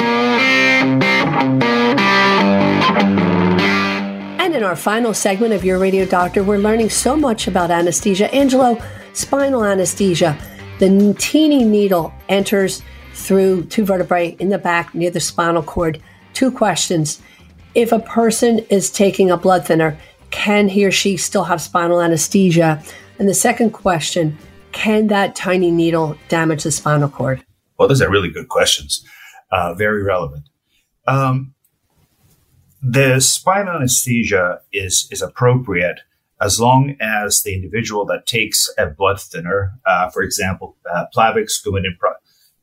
And in our final segment of Your Radio Doctor, we're learning so much about anesthesia. Angelo, spinal anesthesia. The teeny needle enters through two vertebrae in the back near the spinal cord. Two questions. If a person is taking a blood thinner, can he or she still have spinal anesthesia? And the second question, can that tiny needle damage the spinal cord? Well, those are really good questions uh, very relevant. Um, the spinal anesthesia is is appropriate as long as the individual that takes a blood thinner, uh, for example, uh, Plavix, Coumadin,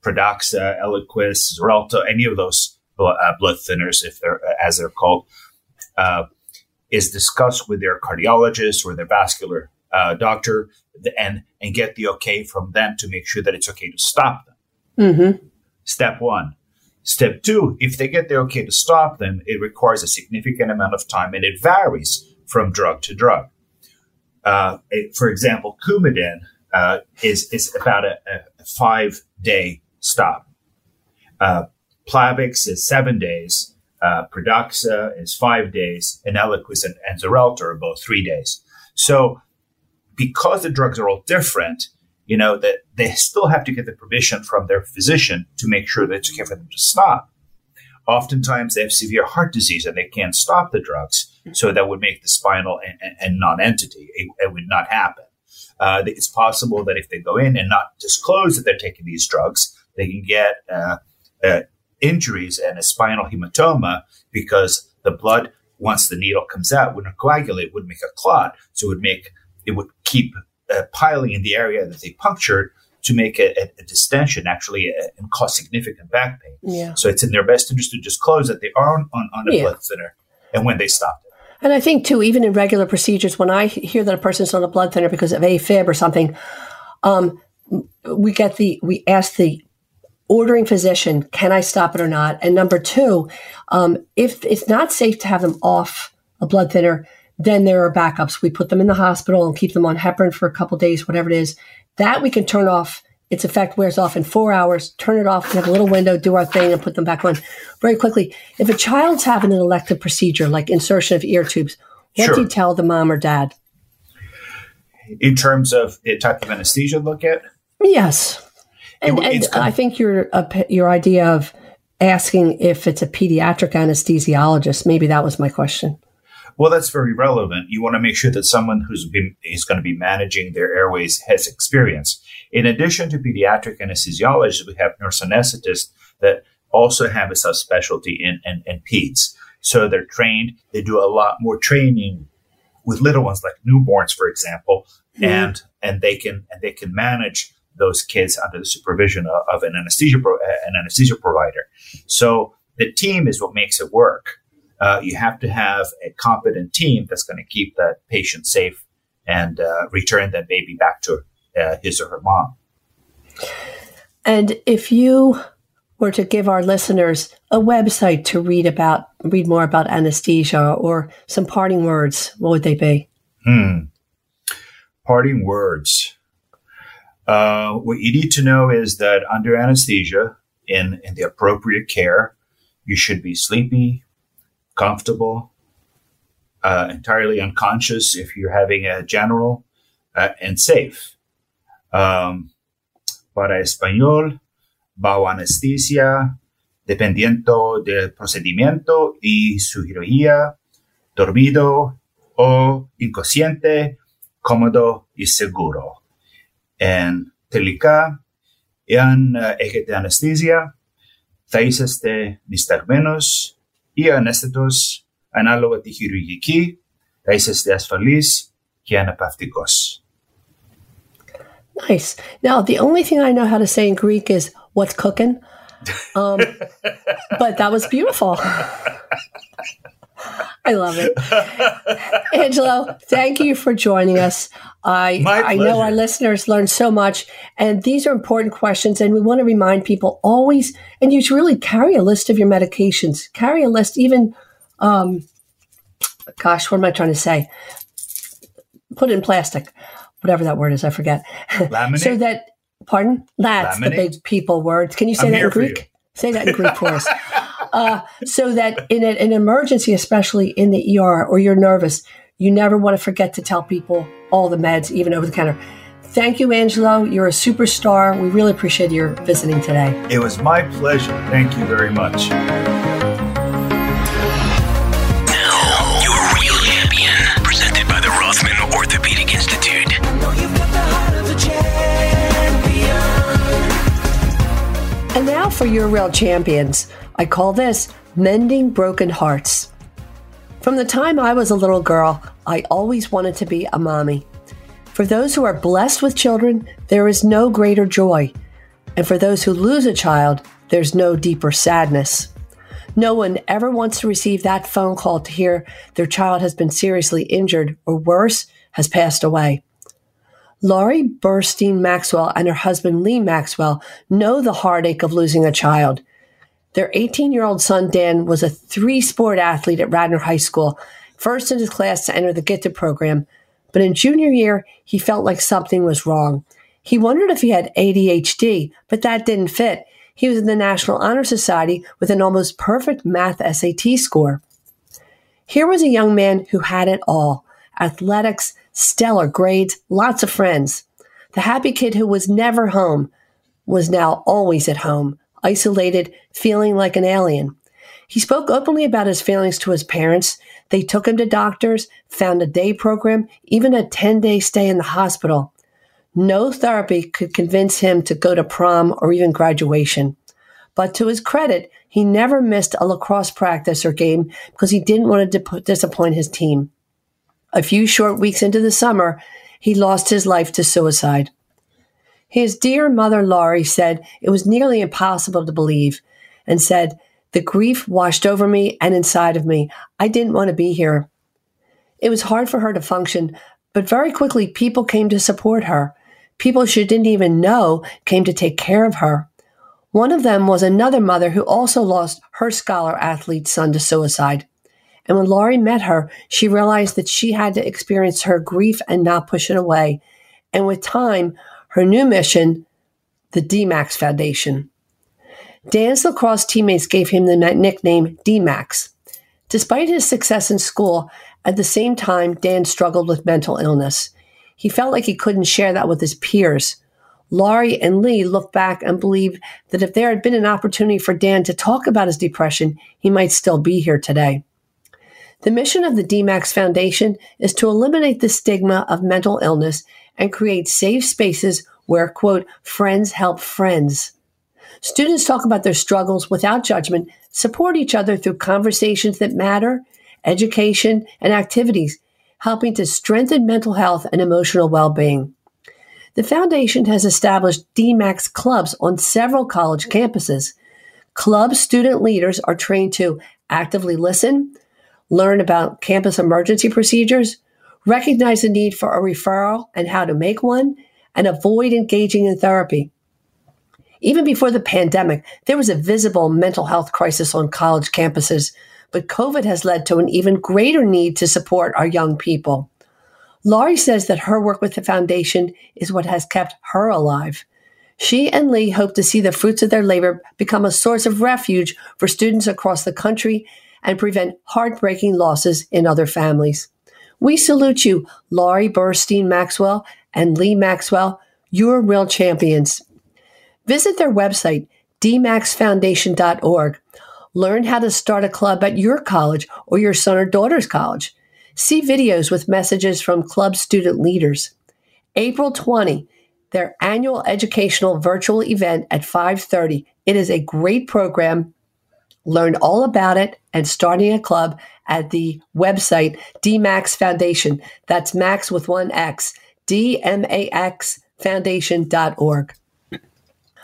Pradaxa, Eliquis, Xarelto, any of those blood, uh, blood thinners, if they're as they're called, uh, is discussed with their cardiologist or their vascular uh, doctor and and get the okay from them to make sure that it's okay to stop them. Mm-hmm. Step one. Step two, if they get the okay to stop them, it requires a significant amount of time and it varies from drug to drug. Uh, it, for example, Coumadin uh, is, is about a, a five day stop. Uh, Plavix is seven days. Uh, Pradaxa is five days, and Eliquis and, and Xarelto are both three days. So, because the drugs are all different, you know that they still have to get the permission from their physician to make sure that it's okay for them to stop. Oftentimes, they have severe heart disease and they can't stop the drugs, so that would make the spinal a, a non-entity. It, it, would not happen. Uh, it's possible that if they go in and not disclose that they're taking these drugs, they can get uh, uh, injuries and a spinal hematoma because the blood, once the needle comes out, wouldn't coagulate, would make a clot. So it would make, it would keep uh, piling in the area that they punctured to make a, a, a distension actually uh, and cause significant back pain. Yeah. So it's in their best interest to disclose that they are on, on, on a yeah. blood thinner and when they stop it. And I think too, even in regular procedures, when I hear that a person's on a blood thinner because of AFib or something, um, we get the we ask the ordering physician, can I stop it or not? And number two, um, if it's not safe to have them off a blood thinner, then there are backups. We put them in the hospital and keep them on heparin for a couple days, whatever it is. That we can turn off. Its effect wears off in four hours. Turn it off. We have a little window, do our thing, and put them back on very quickly. If a child's having an elective procedure like insertion of ear tubes, what sure. do you tell the mom or dad? In terms of the type of anesthesia, look at. Yes. And, and I think your uh, your idea of asking if it's a pediatric anesthesiologist, maybe that was my question. Well, that's very relevant. You want to make sure that someone who's been is going to be managing their airways has experience. In addition to pediatric anesthesiologists, we have nurse anesthetists that also have a subspecialty in, in, in peds. So they're trained. They do a lot more training with little ones, like newborns, for example, mm-hmm. and and they can and they can manage those kids under the supervision of, of an anesthesia pro, an anesthesia provider. So the team is what makes it work. Uh, you have to have a competent team that's going to keep that patient safe and uh, return that baby back to uh, his or her mom. And if you were to give our listeners a website to read about, read more about anesthesia or some parting words, what would they be? Hmm. Parting words. Uh, what you need to know is that under anesthesia, in, in the appropriate care, you should be sleepy, comfortable, uh, entirely unconscious if you're having a general, uh, and safe. Um, para español, bajo anestesia, dependiendo del procedimiento y cirugía, dormido o inconsciente, cómodo y seguro. En Telica, en uh, eje de anestesia, países de este, menos ή ανέστητος ανάλογα τη χειρουργική, θα είσαστε ασφαλής και αναπαυτικός. Nice. Now, the only thing I know how to say in Greek is what's cooking. Um, but that was beautiful. I love it. Angelo, thank you for joining us. I I know our listeners learned so much, and these are important questions. And we want to remind people always, and you should really carry a list of your medications. Carry a list, even, um, gosh, what am I trying to say? Put it in plastic, whatever that word is. I forget. Laminate. so that, pardon, that's Laminate? the big people word. Can you say I'm that in Greek? Say that in Greek for us. Uh, so that in a, an emergency, especially in the ER, or you're nervous, you never want to forget to tell people all the meds, even over the counter. Thank you, Angelo. You're a superstar. We really appreciate your visiting today. It was my pleasure. Thank you very much. Now, your real champion, presented by the Rothman Orthopedic Institute. And now for your real champions. I call this Mending Broken Hearts. From the time I was a little girl, I always wanted to be a mommy. For those who are blessed with children, there is no greater joy. And for those who lose a child, there's no deeper sadness. No one ever wants to receive that phone call to hear their child has been seriously injured or worse, has passed away. Laurie Burstein Maxwell and her husband Lee Maxwell know the heartache of losing a child. Their 18 year old son Dan was a three sport athlete at Radnor High School, first in his class to enter the gifted program. But in junior year, he felt like something was wrong. He wondered if he had ADHD, but that didn't fit. He was in the National Honor Society with an almost perfect math SAT score. Here was a young man who had it all athletics, stellar grades, lots of friends. The happy kid who was never home was now always at home, isolated, feeling like an alien. He spoke openly about his feelings to his parents. They took him to doctors, found a day program, even a 10 day stay in the hospital. No therapy could convince him to go to prom or even graduation. But to his credit, he never missed a lacrosse practice or game because he didn't want to disappoint his team. A few short weeks into the summer, he lost his life to suicide. His dear mother, Laurie, said it was nearly impossible to believe and said, The grief washed over me and inside of me. I didn't want to be here. It was hard for her to function, but very quickly people came to support her. People she didn't even know came to take care of her. One of them was another mother who also lost her scholar athlete son to suicide. And when Laurie met her, she realized that she had to experience her grief and not push it away. And with time, her new mission, the DMAX Foundation. Dan's lacrosse teammates gave him the nickname DMAX. Despite his success in school, at the same time, Dan struggled with mental illness. He felt like he couldn't share that with his peers. Laurie and Lee look back and believe that if there had been an opportunity for Dan to talk about his depression, he might still be here today. The mission of the DMAX Foundation is to eliminate the stigma of mental illness and create safe spaces where, quote, friends help friends. Students talk about their struggles without judgment, support each other through conversations that matter, education, and activities, helping to strengthen mental health and emotional well being. The foundation has established DMAX clubs on several college campuses. Club student leaders are trained to actively listen, learn about campus emergency procedures, recognize the need for a referral and how to make one, and avoid engaging in therapy. Even before the pandemic, there was a visible mental health crisis on college campuses, but COVID has led to an even greater need to support our young people. Laurie says that her work with the foundation is what has kept her alive. She and Lee hope to see the fruits of their labor become a source of refuge for students across the country and prevent heartbreaking losses in other families. We salute you, Laurie Burstein Maxwell and Lee Maxwell. You're real champions. Visit their website, dmaxfoundation.org. Learn how to start a club at your college or your son or daughter's college. See videos with messages from club student leaders. April 20, their annual educational virtual event at 5:30. It is a great program Learn all about it and starting a club at the website DMAX Foundation. That's Max with one X, D-M-A-X.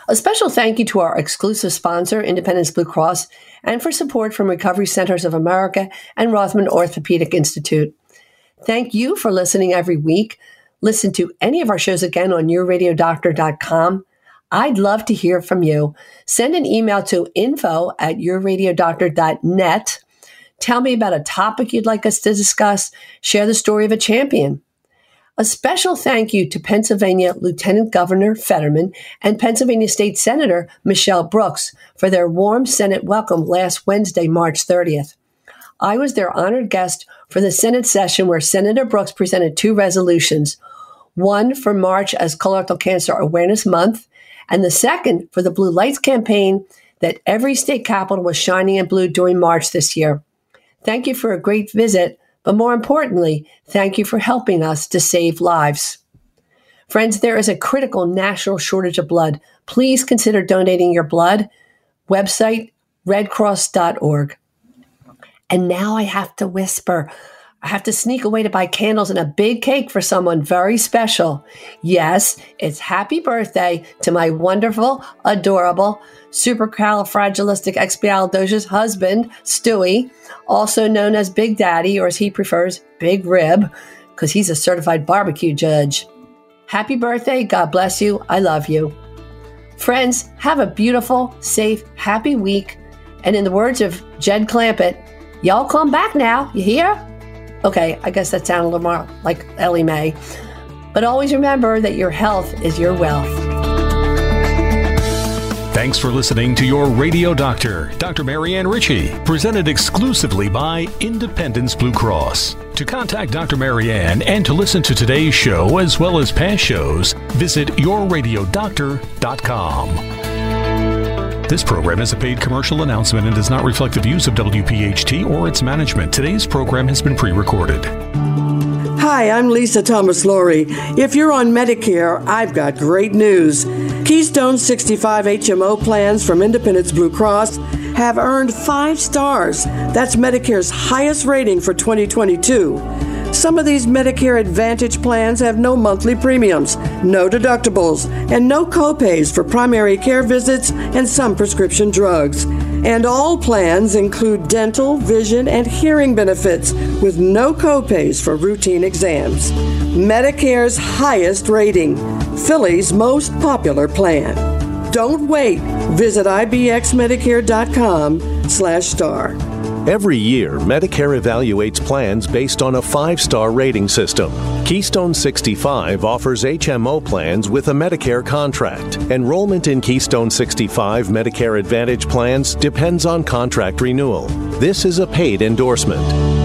A special thank you to our exclusive sponsor, Independence Blue Cross, and for support from Recovery Centers of America and Rothman Orthopedic Institute. Thank you for listening every week. Listen to any of our shows again on yourradiodoctor.com. I'd love to hear from you. Send an email to info at yourradiodoctor.net. Tell me about a topic you'd like us to discuss. Share the story of a champion. A special thank you to Pennsylvania Lieutenant Governor Fetterman and Pennsylvania State Senator Michele Brooks for their warm Senate welcome last Wednesday, March 30th. I was their honored guest for the Senate session where Senator Brooks presented two resolutions one for March as Colorectal Cancer Awareness Month, and the second for the Blue Lights campaign that every state capital was shining in blue during March this year. Thank you for a great visit, but more importantly, thank you for helping us to save lives. Friends, there is a critical national shortage of blood. Please consider donating your blood. Website redcross.org. And now I have to whisper. I have to sneak away to buy candles and a big cake for someone very special. Yes, it's happy birthday to my wonderful, adorable, supercalifragilisticexpialidocious husband, Stewie, also known as Big Daddy, or as he prefers, Big Rib, because he's a certified barbecue judge. Happy birthday. God bless you. I love you. Friends, have a beautiful, safe, happy week. And in the words of Jed Clampett, y'all come back now. You hear? Okay, I guess that sounded a little more like Ellie Mae. But always remember that your health is your wealth. Thanks for listening to your radio doctor, Dr. Marianne Ritchie, presented exclusively by Independence Blue Cross. To contact Dr. Marianne and to listen to today's show as well as past shows, visit yourradiodoctor.com. This program is a paid commercial announcement and does not reflect the views of WPHT or its management. Today's program has been pre recorded. Hi, I'm Lisa Thomas Laury. If you're on Medicare, I've got great news. Keystone 65 HMO plans from Independence Blue Cross have earned five stars. That's Medicare's highest rating for 2022. Some of these Medicare Advantage plans have no monthly premiums, no deductibles, and no copays for primary care visits and some prescription drugs. And all plans include dental, vision, and hearing benefits with no copays for routine exams. Medicare's highest rating, Philly's most popular plan. Don't wait. Visit ibxmedicare.com slash star. Every year, Medicare evaluates plans based on a five star rating system. Keystone 65 offers HMO plans with a Medicare contract. Enrollment in Keystone 65 Medicare Advantage plans depends on contract renewal. This is a paid endorsement.